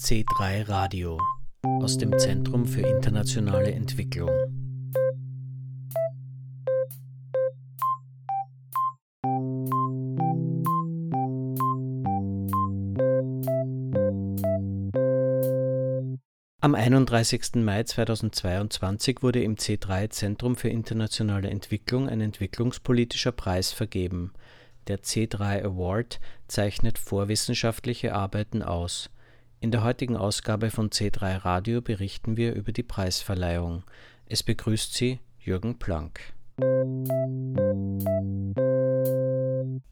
C3 Radio aus dem Zentrum für internationale Entwicklung. Am 31. Mai 2022 wurde im C3 Zentrum für internationale Entwicklung ein entwicklungspolitischer Preis vergeben. Der C3 Award zeichnet vorwissenschaftliche Arbeiten aus. In der heutigen Ausgabe von C3 Radio berichten wir über die Preisverleihung. Es begrüßt Sie Jürgen Planck.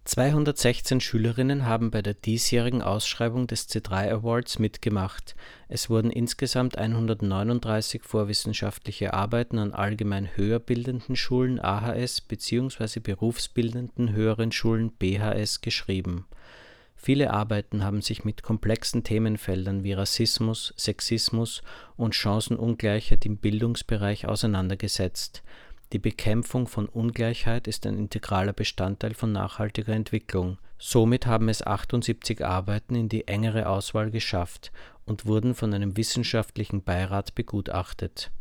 216 Schülerinnen haben bei der diesjährigen Ausschreibung des C3 Awards mitgemacht. Es wurden insgesamt 139 vorwissenschaftliche Arbeiten an allgemein höher bildenden Schulen AHS bzw. berufsbildenden höheren Schulen BHS geschrieben. Viele Arbeiten haben sich mit komplexen Themenfeldern wie Rassismus, Sexismus und Chancenungleichheit im Bildungsbereich auseinandergesetzt die Bekämpfung von Ungleichheit ist ein integraler Bestandteil von nachhaltiger Entwicklung. Somit haben es 78 Arbeiten in die engere Auswahl geschafft und wurden von einem wissenschaftlichen Beirat begutachtet.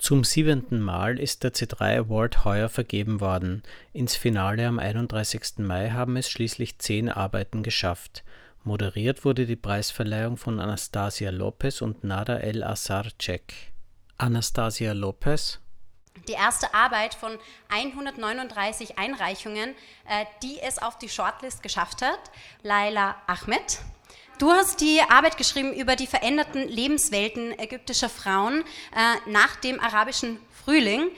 Zum siebenten Mal ist der C3 Award heuer vergeben worden. Ins Finale am 31. Mai haben es schließlich zehn Arbeiten geschafft. Moderiert wurde die Preisverleihung von Anastasia Lopez und Nada El Azar Cech. Anastasia Lopez die erste Arbeit von 139 Einreichungen, äh, die es auf die Shortlist geschafft hat, Laila Ahmed. Du hast die Arbeit geschrieben über die veränderten Lebenswelten ägyptischer Frauen äh, nach dem arabischen Frühling.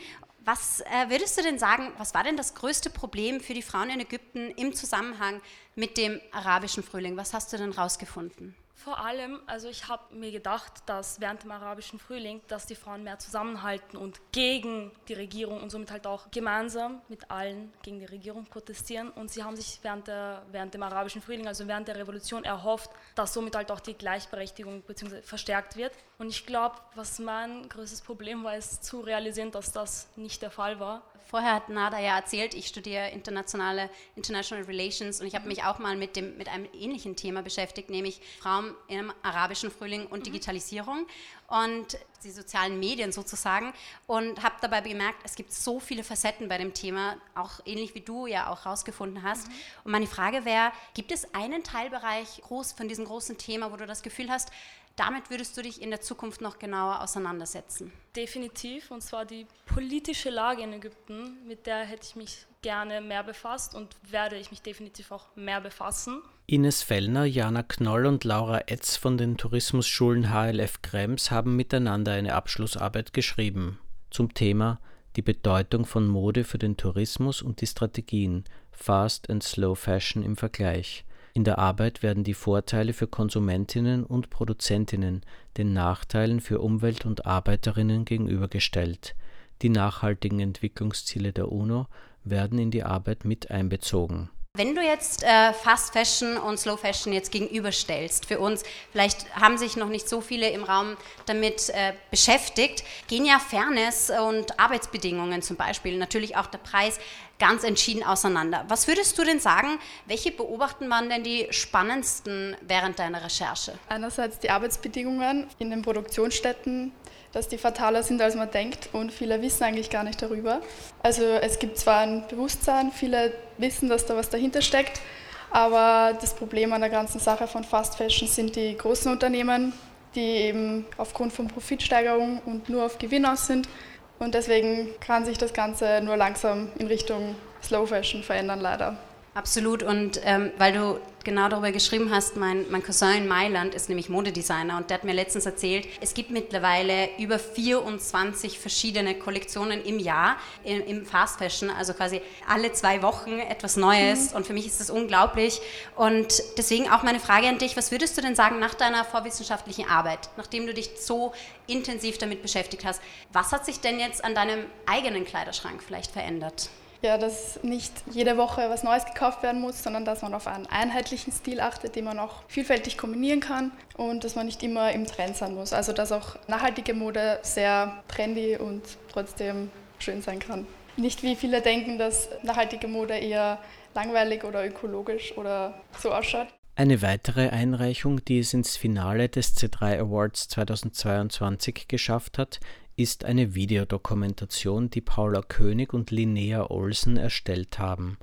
Was äh, würdest du denn sagen, was war denn das größte Problem für die Frauen in Ägypten im Zusammenhang mit dem arabischen Frühling? Was hast du denn rausgefunden? Vor allem, also ich habe mir gedacht, dass während dem arabischen Frühling, dass die Frauen mehr zusammenhalten und gegen die Regierung und somit halt auch gemeinsam mit allen gegen die Regierung protestieren. Und sie haben sich während, der, während dem arabischen Frühling, also während der Revolution, erhofft, dass somit halt auch die Gleichberechtigung bzw. verstärkt wird. Und ich glaube, was mein größtes Problem war, ist zu realisieren, dass das nicht der Fall war. Vorher hat Nada ja erzählt, ich studiere internationale International Relations und ich habe mich auch mal mit, dem, mit einem ähnlichen Thema beschäftigt, nämlich Frauen im arabischen Frühling und mhm. Digitalisierung und die sozialen Medien sozusagen und habe dabei gemerkt, es gibt so viele Facetten bei dem Thema, auch ähnlich wie du ja auch rausgefunden hast. Mhm. Und meine Frage wäre, gibt es einen Teilbereich groß von diesem großen Thema, wo du das Gefühl hast, damit würdest du dich in der Zukunft noch genauer auseinandersetzen? Definitiv, und zwar die politische Lage in Ägypten, mit der hätte ich mich gerne mehr befasst und werde ich mich definitiv auch mehr befassen. Ines Fellner, Jana Knoll und Laura Etz von den Tourismusschulen HLF Krems haben miteinander eine Abschlussarbeit geschrieben zum Thema die Bedeutung von Mode für den Tourismus und die Strategien Fast and Slow Fashion im Vergleich. In der Arbeit werden die Vorteile für Konsumentinnen und Produzentinnen den Nachteilen für Umwelt und Arbeiterinnen gegenübergestellt. Die nachhaltigen Entwicklungsziele der UNO werden in die Arbeit mit einbezogen wenn du jetzt äh, Fast Fashion und Slow Fashion jetzt gegenüberstellst für uns, vielleicht haben sich noch nicht so viele im Raum damit äh, beschäftigt, gehen ja Fairness und Arbeitsbedingungen zum Beispiel, natürlich auch der Preis, ganz entschieden auseinander. Was würdest du denn sagen, welche beobachten man denn die spannendsten während deiner Recherche? Einerseits die Arbeitsbedingungen in den Produktionsstätten dass die fataler sind, als man denkt und viele wissen eigentlich gar nicht darüber. Also es gibt zwar ein Bewusstsein, viele wissen, dass da was dahinter steckt, aber das Problem an der ganzen Sache von Fast Fashion sind die großen Unternehmen, die eben aufgrund von Profitsteigerung und nur auf Gewinn aus sind. Und deswegen kann sich das Ganze nur langsam in Richtung Slow Fashion verändern, leider. Absolut. Und ähm, weil du genau darüber geschrieben hast, mein, mein Cousin in Mailand ist nämlich Modedesigner und der hat mir letztens erzählt, es gibt mittlerweile über 24 verschiedene Kollektionen im Jahr im, im Fast Fashion, also quasi alle zwei Wochen etwas Neues. Mhm. Und für mich ist das unglaublich. Und deswegen auch meine Frage an dich, was würdest du denn sagen nach deiner vorwissenschaftlichen Arbeit, nachdem du dich so intensiv damit beschäftigt hast, was hat sich denn jetzt an deinem eigenen Kleiderschrank vielleicht verändert? Ja, dass nicht jede Woche was Neues gekauft werden muss, sondern dass man auf einen einheitlichen Stil achtet, den man auch vielfältig kombinieren kann und dass man nicht immer im Trend sein muss. Also dass auch nachhaltige Mode sehr trendy und trotzdem schön sein kann. Nicht wie viele denken, dass nachhaltige Mode eher langweilig oder ökologisch oder so ausschaut. Eine weitere Einreichung, die es ins Finale des C3 Awards 2022 geschafft hat, ist eine Videodokumentation, die Paula König und Linnea Olsen erstellt haben.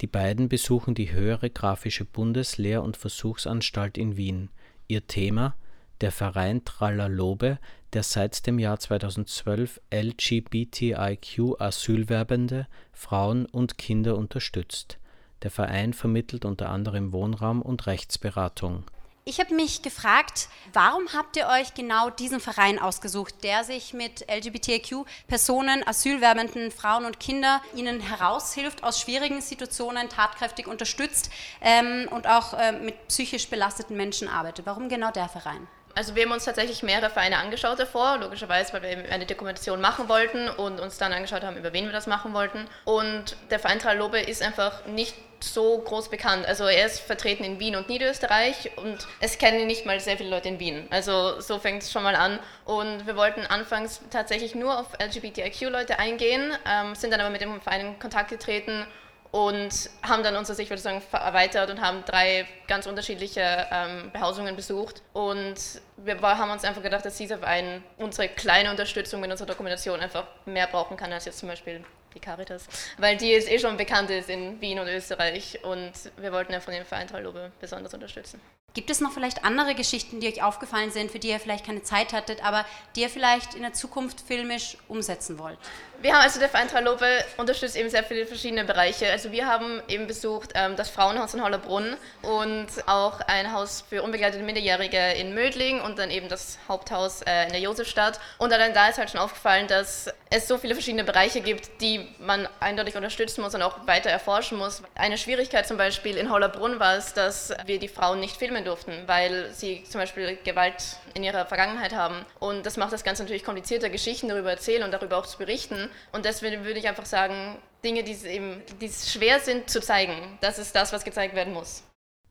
Die beiden besuchen die Höhere Grafische Bundeslehr- und Versuchsanstalt in Wien. Ihr Thema der Verein Tralalobe, der seit dem Jahr 2012 LGBTIQ-Asylwerbende, Frauen und Kinder unterstützt. Der Verein vermittelt unter anderem Wohnraum und Rechtsberatung. Ich habe mich gefragt, warum habt ihr euch genau diesen Verein ausgesucht, der sich mit LGBTIQ-Personen, asylwerbenden Frauen und Kindern ihnen heraushilft, aus schwierigen Situationen tatkräftig unterstützt ähm, und auch äh, mit psychisch belasteten Menschen arbeitet? Warum genau der Verein? Also wir haben uns tatsächlich mehrere Vereine angeschaut davor, logischerweise, weil wir eine Dokumentation machen wollten und uns dann angeschaut haben, über wen wir das machen wollten. Und der Verein Tralobe ist einfach nicht so groß bekannt. Also er ist vertreten in Wien und Niederösterreich und es kennen nicht mal sehr viele Leute in Wien. Also so fängt es schon mal an. Und wir wollten anfangs tatsächlich nur auf LGBTIQ-Leute eingehen, ähm, sind dann aber mit dem Verein in Kontakt getreten und haben dann unsere Sicht, sagen, erweitert und haben drei ganz unterschiedliche ähm, Behausungen besucht. Und wir haben uns einfach gedacht, dass dieser Verein unsere kleine Unterstützung mit unserer Dokumentation einfach mehr brauchen kann als jetzt zum Beispiel die Caritas, weil die jetzt eh schon bekannt ist in Wien und Österreich und wir wollten ja von dem Verein Tralobe besonders unterstützen. Gibt es noch vielleicht andere Geschichten, die euch aufgefallen sind, für die ihr vielleicht keine Zeit hattet, aber die ihr vielleicht in der Zukunft filmisch umsetzen wollt? Wir haben also der Verein Tralope unterstützt eben sehr viele verschiedene Bereiche. Also wir haben eben besucht ähm, das Frauenhaus in Hollerbrunn und auch ein Haus für unbegleitete Minderjährige in Mödling und dann eben das Haupthaus äh, in der Josefstadt. Und allein da ist halt schon aufgefallen, dass es so viele verschiedene Bereiche gibt, die man eindeutig unterstützen muss und auch weiter erforschen muss. Eine Schwierigkeit zum Beispiel in Hollerbrunn war es, dass wir die Frauen nicht filmen durften, weil sie zum Beispiel Gewalt in ihrer Vergangenheit haben. Und das macht das Ganze natürlich komplizierter, Geschichten darüber erzählen und darüber auch zu berichten. Und deswegen würde ich einfach sagen, Dinge, die, eben, die schwer sind zu zeigen, das ist das, was gezeigt werden muss.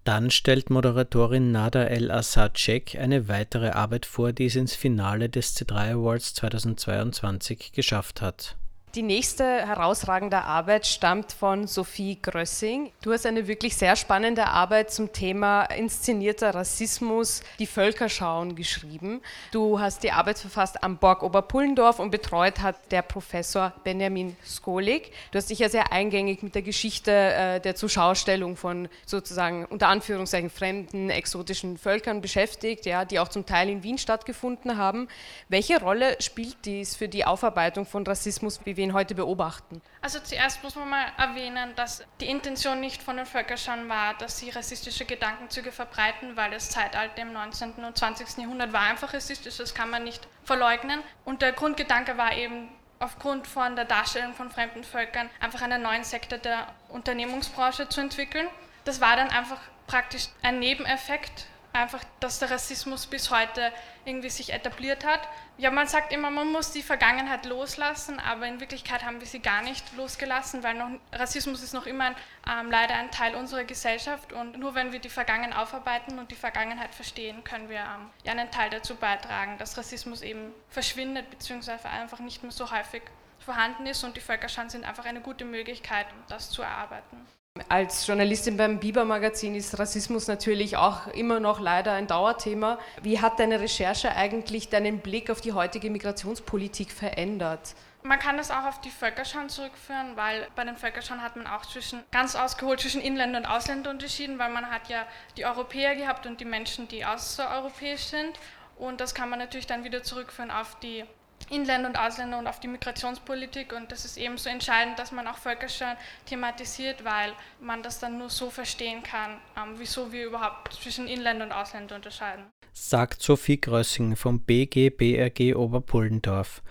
Dann stellt Moderatorin Nada El-Assad-Cek eine weitere Arbeit vor, die es ins Finale des C3 Awards 2022 geschafft hat. Die nächste herausragende Arbeit stammt von Sophie Grössing. Du hast eine wirklich sehr spannende Arbeit zum Thema inszenierter Rassismus, die Völkerschauen geschrieben. Du hast die Arbeit verfasst am Borg Oberpullendorf und betreut hat der Professor Benjamin Skolik. Du hast dich ja sehr eingängig mit der Geschichte äh, der Zuschaustellung von sozusagen unter Anführungszeichen fremden, exotischen Völkern beschäftigt, ja, die auch zum Teil in Wien stattgefunden haben. Welche Rolle spielt dies für die Aufarbeitung von Rassismus, wie wir ihn heute beobachten? Also zuerst muss man mal erwähnen, dass die Intention nicht von den Völkerschauern war, dass sie rassistische Gedankenzüge verbreiten, weil das Zeitalter im 19. und 20. Jahrhundert war einfach rassistisch, das kann man nicht verleugnen. Und der Grundgedanke war eben, aufgrund von der Darstellung von fremden Völkern einfach einen neuen Sektor der Unternehmungsbranche zu entwickeln. Das war dann einfach praktisch ein Nebeneffekt einfach, dass der Rassismus bis heute irgendwie sich etabliert hat. Ja, man sagt immer, man muss die Vergangenheit loslassen, aber in Wirklichkeit haben wir sie gar nicht losgelassen, weil noch, Rassismus ist noch immer ein, ähm, leider ein Teil unserer Gesellschaft und nur wenn wir die Vergangenheit aufarbeiten und die Vergangenheit verstehen, können wir ähm, ja einen Teil dazu beitragen, dass Rassismus eben verschwindet bzw. einfach nicht mehr so häufig vorhanden ist und die Völkerschauen sind einfach eine gute Möglichkeit, das zu erarbeiten. Als Journalistin beim Biber Magazin ist Rassismus natürlich auch immer noch leider ein Dauerthema. Wie hat deine Recherche eigentlich deinen Blick auf die heutige Migrationspolitik verändert? Man kann das auch auf die Völkerschauen zurückführen, weil bei den Völkerschauen hat man auch zwischen, ganz ausgeholt zwischen Inländer und Ausländer unterschieden, weil man hat ja die Europäer gehabt und die Menschen, die außereuropäisch sind. Und das kann man natürlich dann wieder zurückführen auf die Inländer und Ausländer und auf die Migrationspolitik. Und das ist eben so entscheidend, dass man auch Völkerschön thematisiert, weil man das dann nur so verstehen kann, ähm, wieso wir überhaupt zwischen Inländer und Ausländer unterscheiden. Sagt Sophie Grössing vom BGBRG Oberpullendorf.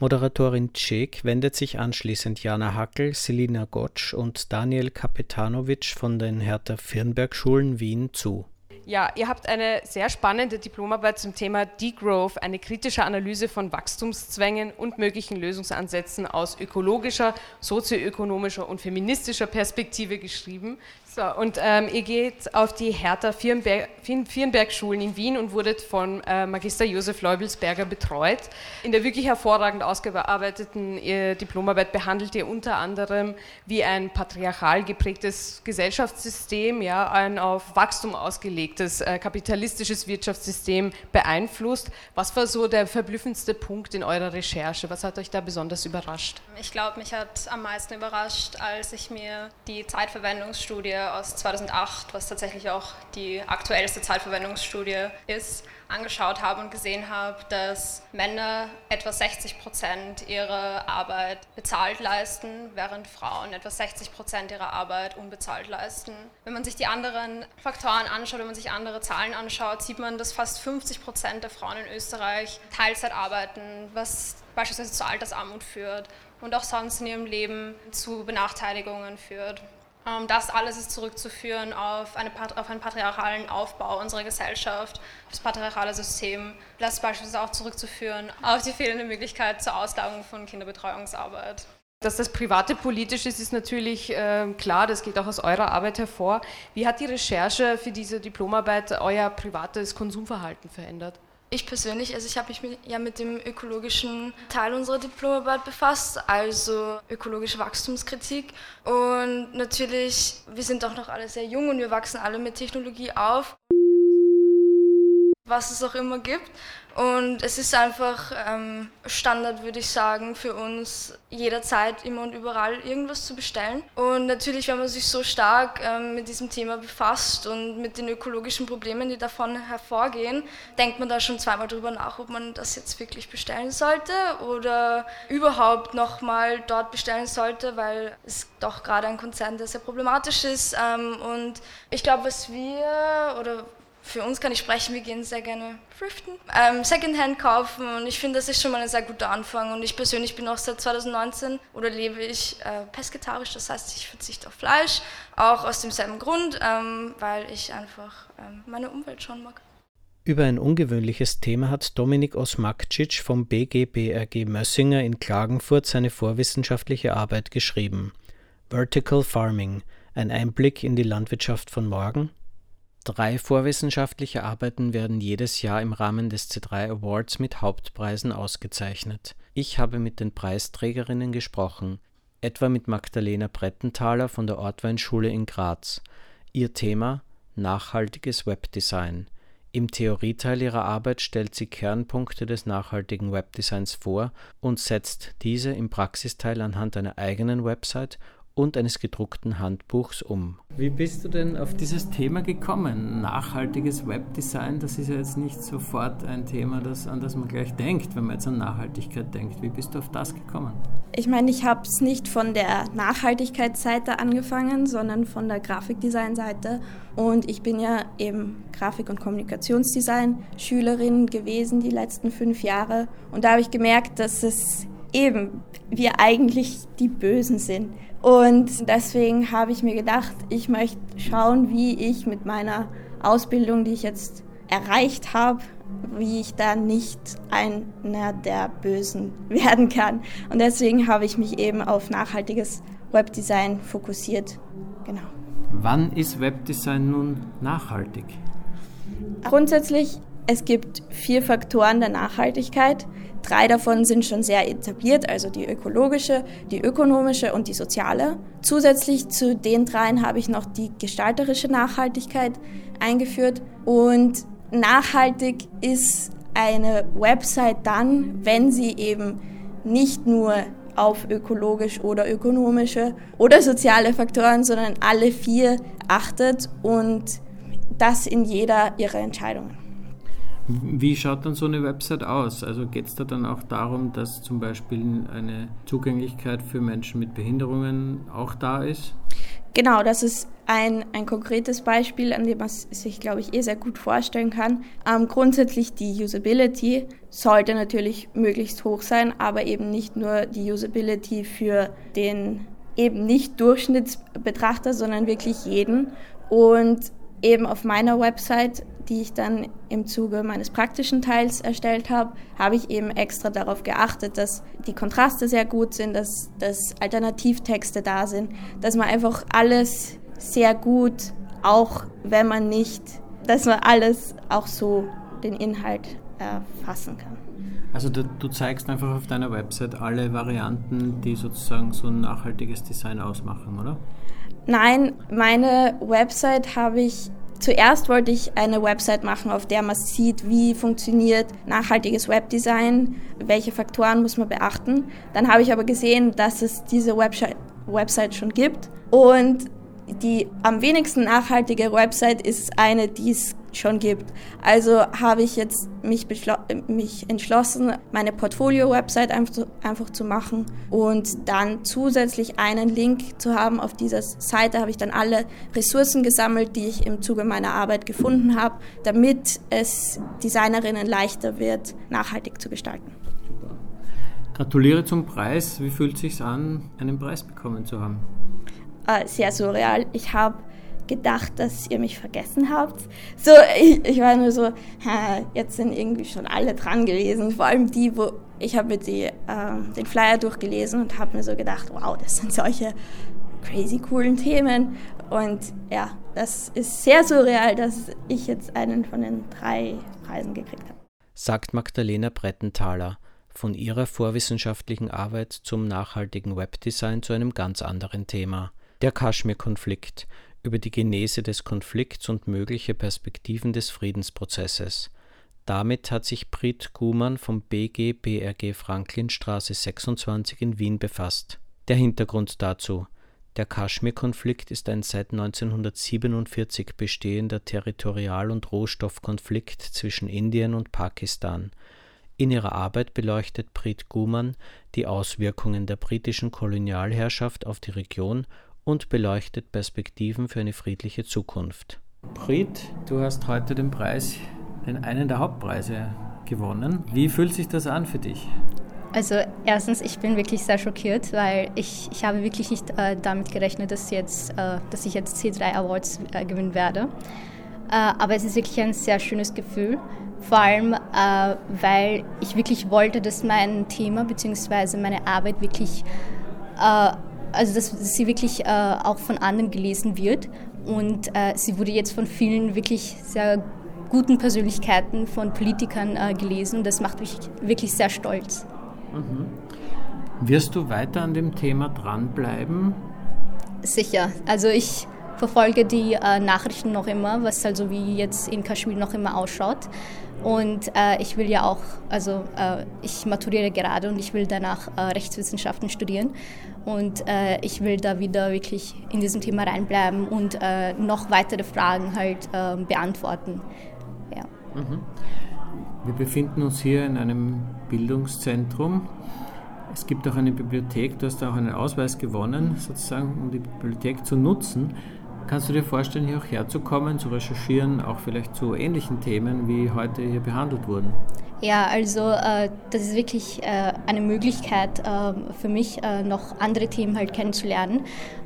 Moderatorin Cek wendet sich anschließend Jana Hackel, Selina Gotsch und Daniel Kapetanovic von den Hertha Firnberg Schulen Wien zu. Ja, ihr habt eine sehr spannende Diplomarbeit zum Thema Degrowth, eine kritische Analyse von Wachstumszwängen und möglichen Lösungsansätzen aus ökologischer, sozioökonomischer und feministischer Perspektive geschrieben. So, und ähm, ihr geht auf die Hertha Vierenberg-Schulen in Wien und wurdet von äh, Magister Josef Leubelsberger betreut. In der wirklich hervorragend ausgearbeiteten äh, Diplomarbeit behandelt ihr unter anderem, wie ein patriarchal geprägtes Gesellschaftssystem ja, ein auf Wachstum ausgelegtes äh, kapitalistisches Wirtschaftssystem beeinflusst. Was war so der verblüffendste Punkt in eurer Recherche? Was hat euch da besonders überrascht? Ich glaube, mich hat am meisten überrascht, als ich mir die Zeitverwendungsstudie aus 2008, was tatsächlich auch die aktuellste Zeitverwendungsstudie ist, angeschaut habe und gesehen habe, dass Männer etwa 60 Prozent ihrer Arbeit bezahlt leisten, während Frauen etwa 60 Prozent ihrer Arbeit unbezahlt leisten. Wenn man sich die anderen Faktoren anschaut, wenn man sich andere Zahlen anschaut, sieht man, dass fast 50 Prozent der Frauen in Österreich Teilzeit arbeiten, was beispielsweise zur Altersarmut führt und auch sonst in ihrem Leben zu Benachteiligungen führt. Ähm, das alles ist zurückzuführen auf, eine, auf einen patriarchalen Aufbau unserer Gesellschaft, das patriarchale System. Das ist beispielsweise auch zurückzuführen auf die fehlende Möglichkeit zur Auslagung von Kinderbetreuungsarbeit. Dass das Private politisch ist, ist natürlich äh, klar, das geht auch aus eurer Arbeit hervor. Wie hat die Recherche für diese Diplomarbeit euer privates Konsumverhalten verändert? Ich persönlich, also ich habe mich mit, ja mit dem ökologischen Teil unserer Diplomarbeit befasst, also ökologische Wachstumskritik. Und natürlich, wir sind auch noch alle sehr jung und wir wachsen alle mit Technologie auf was es auch immer gibt. Und es ist einfach ähm, Standard, würde ich sagen, für uns jederzeit, immer und überall irgendwas zu bestellen. Und natürlich, wenn man sich so stark ähm, mit diesem Thema befasst und mit den ökologischen Problemen, die davon hervorgehen, denkt man da schon zweimal drüber nach, ob man das jetzt wirklich bestellen sollte oder überhaupt nochmal dort bestellen sollte, weil es doch gerade ein Konzern, der sehr problematisch ist. Ähm, und ich glaube, was wir oder für uns kann ich sprechen, wir gehen sehr gerne thriften, ähm, Secondhand kaufen und ich finde, das ist schon mal ein sehr guter Anfang und ich persönlich bin auch seit 2019 oder lebe ich äh, pesketarisch, das heißt, ich verzichte auf Fleisch, auch aus demselben Grund, ähm, weil ich einfach ähm, meine Umwelt schon mag. Über ein ungewöhnliches Thema hat Dominik Osmakcic vom BGBRG Mössinger in Klagenfurt seine vorwissenschaftliche Arbeit geschrieben. Vertical Farming, ein Einblick in die Landwirtschaft von morgen Drei vorwissenschaftliche Arbeiten werden jedes Jahr im Rahmen des C3 Awards mit Hauptpreisen ausgezeichnet. Ich habe mit den Preisträgerinnen gesprochen, etwa mit Magdalena Brettenthaler von der Ortweinschule in Graz. Ihr Thema nachhaltiges Webdesign. Im Theorieteil ihrer Arbeit stellt sie Kernpunkte des nachhaltigen Webdesigns vor und setzt diese im Praxisteil anhand einer eigenen Website und eines gedruckten Handbuchs um. Wie bist du denn auf dieses Thema gekommen? Nachhaltiges Webdesign, das ist ja jetzt nicht sofort ein Thema, das, an das man gleich denkt, wenn man jetzt an Nachhaltigkeit denkt. Wie bist du auf das gekommen? Ich meine, ich habe es nicht von der Nachhaltigkeitsseite angefangen, sondern von der Grafikdesignseite. Und ich bin ja eben Grafik- und Kommunikationsdesign-Schülerin gewesen die letzten fünf Jahre. Und da habe ich gemerkt, dass es eben wir eigentlich die Bösen sind und deswegen habe ich mir gedacht, ich möchte schauen, wie ich mit meiner Ausbildung, die ich jetzt erreicht habe, wie ich da nicht einer der Bösen werden kann. Und deswegen habe ich mich eben auf nachhaltiges Webdesign fokussiert. Genau. Wann ist Webdesign nun nachhaltig? Grundsätzlich, es gibt vier Faktoren der Nachhaltigkeit. Drei davon sind schon sehr etabliert, also die ökologische, die ökonomische und die soziale. Zusätzlich zu den dreien habe ich noch die gestalterische Nachhaltigkeit eingeführt. Und nachhaltig ist eine Website dann, wenn sie eben nicht nur auf ökologisch oder ökonomische oder soziale Faktoren, sondern alle vier achtet und das in jeder ihrer Entscheidungen. Wie schaut dann so eine Website aus? Also geht es da dann auch darum, dass zum Beispiel eine Zugänglichkeit für Menschen mit Behinderungen auch da ist? Genau, das ist ein, ein konkretes Beispiel, an dem man sich, glaube ich, eh sehr gut vorstellen kann. Ähm, grundsätzlich die Usability sollte natürlich möglichst hoch sein, aber eben nicht nur die Usability für den eben nicht Durchschnittsbetrachter, sondern wirklich jeden. Und eben auf meiner Website die ich dann im Zuge meines praktischen Teils erstellt habe, habe ich eben extra darauf geachtet, dass die Kontraste sehr gut sind, dass, dass Alternativtexte da sind, dass man einfach alles sehr gut, auch wenn man nicht, dass man alles auch so den Inhalt erfassen kann. Also du, du, zeigst einfach auf deiner Website alle Varianten, die sozusagen so ein nachhaltiges Design ausmachen, oder? Nein, meine Website habe ich Zuerst wollte ich eine Website machen, auf der man sieht, wie funktioniert nachhaltiges Webdesign, welche Faktoren muss man beachten. Dann habe ich aber gesehen, dass es diese Website schon gibt und die am wenigsten nachhaltige Website ist eine, die es schon gibt. Also habe ich jetzt mich, mich entschlossen, meine Portfolio-Website einfach, einfach zu machen und dann zusätzlich einen Link zu haben auf dieser Seite, habe ich dann alle Ressourcen gesammelt, die ich im Zuge meiner Arbeit gefunden habe, damit es Designerinnen leichter wird, nachhaltig zu gestalten. Gratuliere zum Preis. Wie fühlt es sich an, einen Preis bekommen zu haben? Äh, sehr surreal. Ich habe gedacht, dass ihr mich vergessen habt. So, ich, ich war nur so, jetzt sind irgendwie schon alle dran gewesen, vor allem die, wo ich habe mir äh, den Flyer durchgelesen und habe mir so gedacht, wow, das sind solche crazy coolen Themen und ja, das ist sehr surreal, dass ich jetzt einen von den drei Preisen gekriegt habe. Sagt Magdalena Brettenthaler von ihrer vorwissenschaftlichen Arbeit zum nachhaltigen Webdesign zu einem ganz anderen Thema. Der Kaschmir-Konflikt, über die Genese des Konflikts und mögliche Perspektiven des Friedensprozesses. Damit hat sich Brit Gumann vom BG BRG Franklinstraße 26 in Wien befasst. Der Hintergrund dazu der Kaschmir-Konflikt ist ein seit 1947 bestehender Territorial- und Rohstoffkonflikt zwischen Indien und Pakistan. In ihrer Arbeit beleuchtet Brit Gumann die Auswirkungen der britischen Kolonialherrschaft auf die Region und beleuchtet Perspektiven für eine friedliche Zukunft. Brit, du hast heute den Preis, den einen der Hauptpreise gewonnen. Wie fühlt sich das an für dich? Also erstens, ich bin wirklich sehr schockiert, weil ich, ich habe wirklich nicht äh, damit gerechnet, dass, jetzt, äh, dass ich jetzt C3 Awards äh, gewinnen werde. Äh, aber es ist wirklich ein sehr schönes Gefühl, vor allem äh, weil ich wirklich wollte, dass mein Thema bzw. meine Arbeit wirklich äh, also dass, dass sie wirklich äh, auch von anderen gelesen wird. Und äh, sie wurde jetzt von vielen wirklich sehr guten Persönlichkeiten, von Politikern äh, gelesen. Das macht mich wirklich sehr stolz. Mhm. Wirst du weiter an dem Thema dranbleiben? Sicher. Also ich verfolge die äh, Nachrichten noch immer, was also wie jetzt in Kaschmir noch immer ausschaut. Und äh, ich will ja auch, also äh, ich maturiere gerade und ich will danach äh, Rechtswissenschaften studieren. Und äh, ich will da wieder wirklich in diesem Thema reinbleiben und äh, noch weitere Fragen halt ähm, beantworten. Ja. Mhm. Wir befinden uns hier in einem Bildungszentrum. Es gibt auch eine Bibliothek, du hast auch einen Ausweis gewonnen, sozusagen, um die Bibliothek zu nutzen. Kannst du dir vorstellen, hier auch herzukommen, zu recherchieren, auch vielleicht zu ähnlichen Themen, wie heute hier behandelt wurden? Ja, also äh, das ist wirklich äh, eine Möglichkeit äh, für mich, äh, noch andere Themen halt kennenzulernen.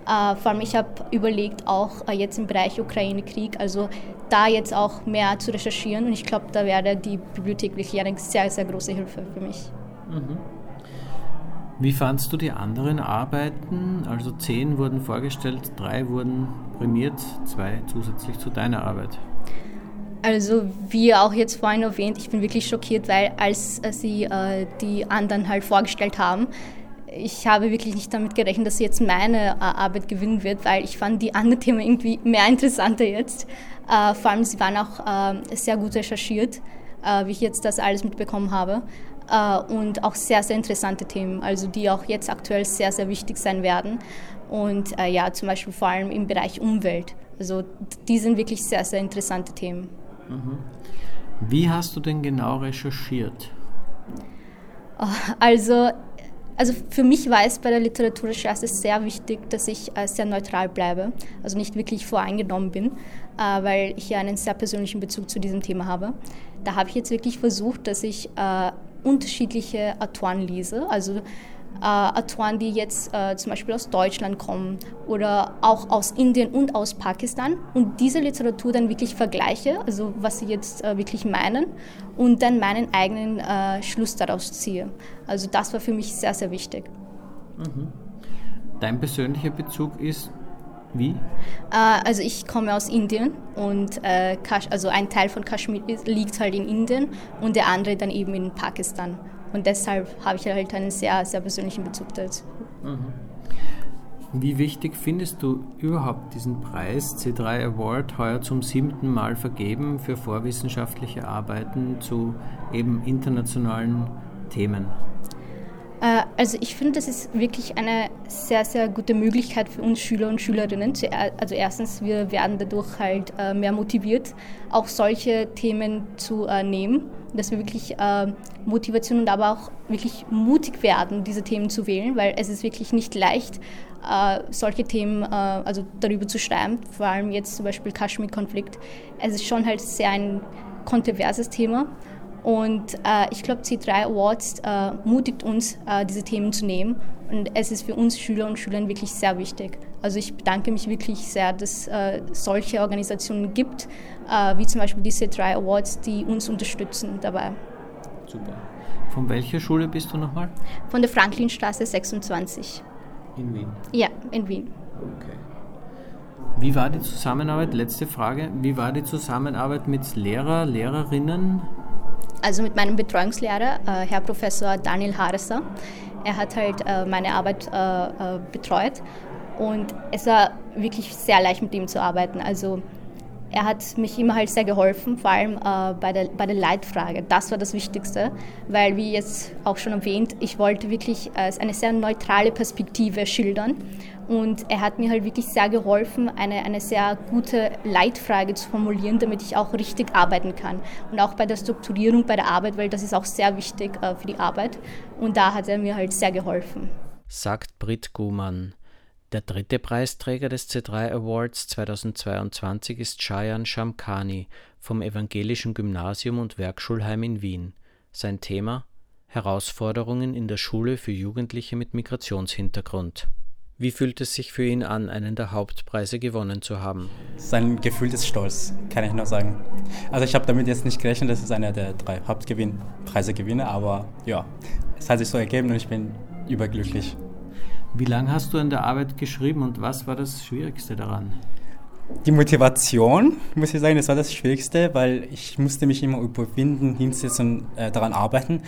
Äh, vor allem, ich habe überlegt, auch äh, jetzt im Bereich Ukraine-Krieg, also da jetzt auch mehr zu recherchieren und ich glaube, da wäre die Bibliothek wirklich eine sehr, sehr große Hilfe für mich. Mhm. Wie fandst du die anderen Arbeiten? Also zehn wurden vorgestellt, drei wurden prämiert, zwei zusätzlich zu deiner Arbeit. Also wie auch jetzt vorhin erwähnt, ich bin wirklich schockiert, weil als äh, sie äh, die anderen halt vorgestellt haben, ich habe wirklich nicht damit gerechnet, dass jetzt meine äh, Arbeit gewinnen wird, weil ich fand die anderen Themen irgendwie mehr interessanter jetzt. Äh, vor allem sie waren auch äh, sehr gut recherchiert, äh, wie ich jetzt das alles mitbekommen habe. Äh, und auch sehr, sehr interessante Themen, also die auch jetzt aktuell sehr, sehr wichtig sein werden. Und äh, ja, zum Beispiel vor allem im Bereich Umwelt. Also die sind wirklich sehr, sehr interessante Themen. Mhm. Wie hast du denn genau recherchiert? Oh, also, also für mich war es bei der Literaturrecherche sehr wichtig, dass ich äh, sehr neutral bleibe, also nicht wirklich voreingenommen bin, weil ich ja einen sehr persönlichen Bezug zu diesem Thema habe. Da habe ich jetzt wirklich versucht, dass ich unterschiedliche Autoren lese, also äh, Autoren, die jetzt äh, zum Beispiel aus Deutschland kommen oder auch aus Indien und aus Pakistan und diese Literatur dann wirklich vergleiche, also was sie jetzt äh, wirklich meinen und dann meinen eigenen äh, Schluss daraus ziehe. Also das war für mich sehr, sehr wichtig. Mhm. Dein persönlicher Bezug ist Wie? Äh, also ich komme aus Indien und äh, also ein Teil von Kaschmir liegt halt in Indien und der andere dann eben in Pakistan. Und deshalb habe ich halt einen sehr, sehr persönlichen Bezug dazu. Mhm. Wie wichtig findest du überhaupt diesen Preis C3 Award heuer zum siebten Mal vergeben für vorwissenschaftliche Arbeiten zu eben internationalen Themen? Äh, also ich finde, das ist wirklich eine sehr, sehr gute Möglichkeit für uns Schüler und Schülerinnen. Also erstens, wir werden dadurch halt äh, mehr motiviert, auch solche Themen zu äh, nehmen, dass wir wirklich Motivation und aber auch wirklich mutig werden, diese Themen zu wählen, weil es ist wirklich nicht leicht, solche Themen also darüber zu schreiben, vor allem jetzt zum Beispiel Kaschmir-Konflikt. Es ist schon halt sehr ein kontroverses Thema und äh, ich glaube, C3 Awards äh, mutigt uns, äh, diese Themen zu nehmen und es ist für uns Schüler und Schülerinnen wirklich sehr wichtig. Also ich bedanke mich wirklich sehr, dass es äh, solche Organisationen gibt, wie zum Beispiel die C3 Awards, die uns unterstützen dabei. Super. Von welcher Schule bist du nochmal? Von der Franklinstraße 26. In Wien? Ja, in Wien. Okay. Wie war die Zusammenarbeit, letzte Frage, wie war die Zusammenarbeit mit Lehrer, Lehrerinnen? Also mit meinem Betreuungslehrer, äh, Herr Professor Daniel Haresa. Er hat halt äh, meine Arbeit äh, äh betreut und es war wirklich sehr leicht mit ihm zu arbeiten. Also er hat mich immer halt sehr geholfen, vor allem äh, bei, der, bei der Leitfrage. Das war das Wichtigste, weil, wie jetzt auch schon erwähnt, ich wollte wirklich äh, eine sehr neutrale Perspektive schildern. Und er hat mir halt wirklich sehr geholfen, eine, eine sehr gute Leitfrage zu formulieren, damit ich auch richtig arbeiten kann. Und auch bei der Strukturierung bei der Arbeit, weil das ist auch sehr wichtig äh, für die Arbeit. Und da hat er mir halt sehr geholfen. Sagt Brit Gumann. Der dritte Preisträger des C3 Awards 2022 ist Shayan Shamkhani vom Evangelischen Gymnasium und Werkschulheim in Wien. Sein Thema Herausforderungen in der Schule für Jugendliche mit Migrationshintergrund. Wie fühlt es sich für ihn an, einen der Hauptpreise gewonnen zu haben? Sein Gefühl ist Stolz, kann ich nur sagen. Also ich habe damit jetzt nicht gerechnet, dass es einer der drei Hauptpreise gewinne, aber ja, es hat sich so ergeben und ich bin überglücklich. Wie lange hast du an der Arbeit geschrieben und was war das Schwierigste daran? Die Motivation, muss ich sagen, das war das Schwierigste, weil ich musste mich immer überwinden, hinsetzen und äh, daran arbeiten.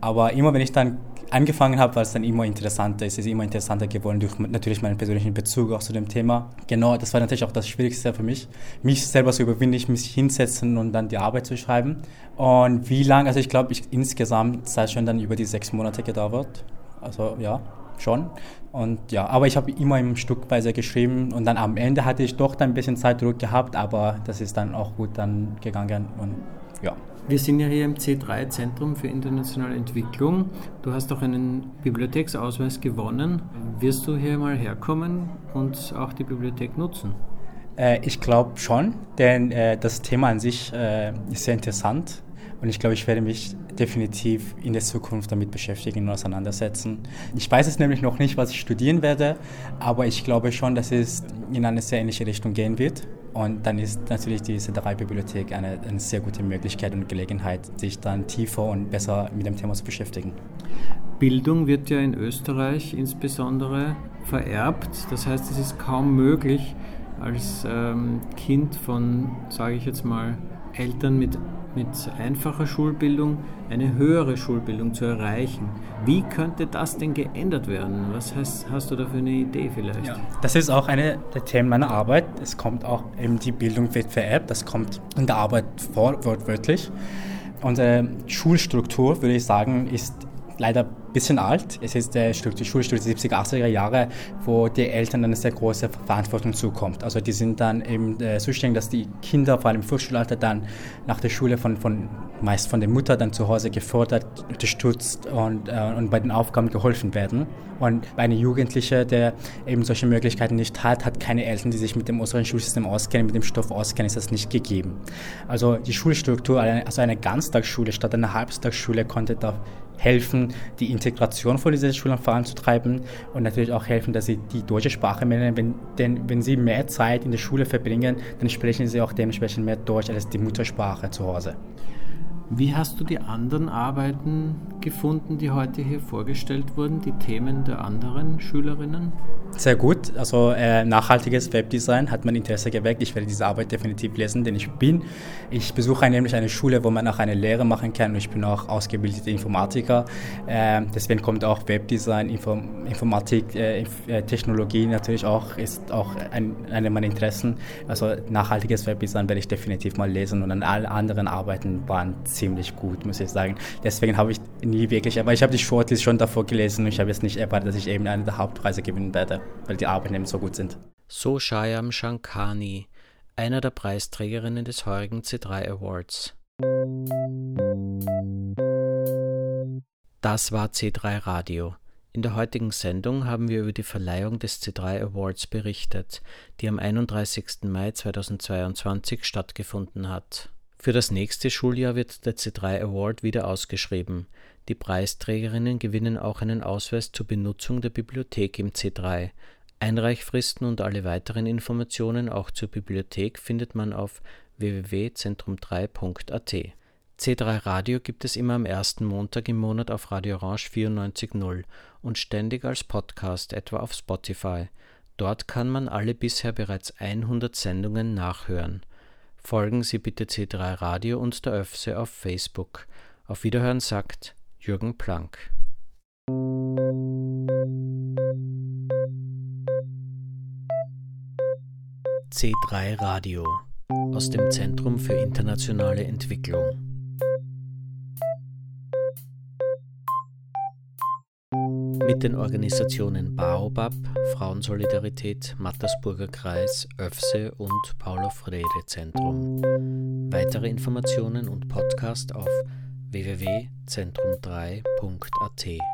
Aber immer wenn ich dann angefangen habe, war es dann immer interessanter. Es ist immer interessanter geworden durch natürlich meinen persönlichen Bezug auch zu dem Thema. Genau, das war natürlich auch das Schwierigste für mich, mich selber zu überwinden, mich hinsetzen und dann die Arbeit zu schreiben. Und wie lange, also ich glaube, ich, insgesamt sei schon dann über die sechs Monate gedauert. Also ja, schon. Und ja, aber ich habe immer im Stückweise geschrieben und dann am Ende hatte ich doch dann ein bisschen Zeitdruck gehabt, aber das ist dann auch gut dann gegangen und ja. Wir sind ja hier im C3 Zentrum für internationale Entwicklung. Du hast auch einen Bibliotheksausweis gewonnen. Wirst du hier mal herkommen und auch die Bibliothek nutzen? Äh, ich glaube schon, denn äh, das Thema an sich äh, ist sehr interessant und ich glaube, ich werde mich definitiv in der Zukunft damit beschäftigen und auseinandersetzen. Ich weiß es nämlich noch nicht, was ich studieren werde, aber ich glaube schon, dass es in eine sehr ähnliche Richtung gehen wird. Und dann ist natürlich diese Drei-Bibliothek eine, eine sehr gute Möglichkeit und Gelegenheit, sich dann tiefer und besser mit dem Thema zu beschäftigen. Bildung wird ja in Österreich insbesondere vererbt. Das heißt, es ist kaum möglich, als ähm, Kind von, sage ich jetzt mal, Eltern mit mit einfacher Schulbildung eine höhere Schulbildung zu erreichen. Wie könnte das denn geändert werden? Was hast, hast du da für eine Idee vielleicht? Ja. Das ist auch eine der Themen meiner Arbeit. Es kommt auch eben die Bildung wird vererbt. Das kommt in der Arbeit vor, wortwörtlich. Unsere Schulstruktur, würde ich sagen, ist leider bisschen alt. Es ist der die Schulstruktur der 70er, 80er Jahre, wo die Eltern eine sehr große Verantwortung zukommt. Also die sind dann eben äh, zuständig, dass die Kinder, vor allem im Vorschulalter, dann nach der Schule von, von meist von der Mutter dann zu Hause gefordert, unterstützt und, äh, und bei den Aufgaben geholfen werden. Und eine Jugendliche, der eben solche Möglichkeiten nicht hat, hat keine Eltern, die sich mit dem unseren Schulsystem auskennen, mit dem Stoff auskennen, ist das nicht gegeben. Also die Schulstruktur, also eine Ganztagsschule statt einer Halbtagsschule konnte da helfen, die Integration von diesen Schülern voranzutreiben und natürlich auch helfen, dass sie die deutsche Sprache lernen. Wenn, denn wenn sie mehr Zeit in der Schule verbringen, dann sprechen sie auch dementsprechend mehr Deutsch als die Muttersprache zu Hause. Wie hast du die anderen Arbeiten gefunden, die heute hier vorgestellt wurden, die Themen der anderen Schülerinnen? Sehr gut. Also äh, nachhaltiges Webdesign hat mein Interesse geweckt. Ich werde diese Arbeit definitiv lesen, denn ich bin, ich besuche nämlich eine Schule, wo man auch eine Lehre machen kann und ich bin auch ausgebildeter Informatiker. Äh, deswegen kommt auch Webdesign, Inform Informatik, äh, äh, Technologie natürlich auch, ist auch ein, eine meiner Interessen. Also nachhaltiges Webdesign werde ich definitiv mal lesen und dann alle anderen Arbeiten waren ziemlich gut, muss ich sagen. Deswegen habe ich nie wirklich, aber ich habe die Shortlist schon davor gelesen und ich habe jetzt nicht erwartet, dass ich eben eine der Hauptpreise gewinnen werde weil die Arbeiten eben so gut sind. So Shyam Shankani, einer der Preisträgerinnen des heurigen C3 Awards. Das war C3 Radio. In der heutigen Sendung haben wir über die Verleihung des C3 Awards berichtet, die am 31. Mai 2022 stattgefunden hat. Für das nächste Schuljahr wird der C3 Award wieder ausgeschrieben. Die Preisträgerinnen gewinnen auch einen Ausweis zur Benutzung der Bibliothek im C3. Einreichfristen und alle weiteren Informationen auch zur Bibliothek findet man auf www.zentrum3.at. C3 Radio gibt es immer am ersten Montag im Monat auf Radio Orange 94.0 und ständig als Podcast, etwa auf Spotify. Dort kann man alle bisher bereits 100 Sendungen nachhören. Folgen Sie bitte C3 Radio und der Öfse auf Facebook. Auf Wiederhören sagt Jürgen Planck. C3 Radio aus dem Zentrum für internationale Entwicklung. Mit den Organisationen Baobab, Frauensolidarität, Mattersburger Kreis, ÖFSE und Paulo Freire Zentrum. Weitere Informationen und Podcast auf www.zentrum3.at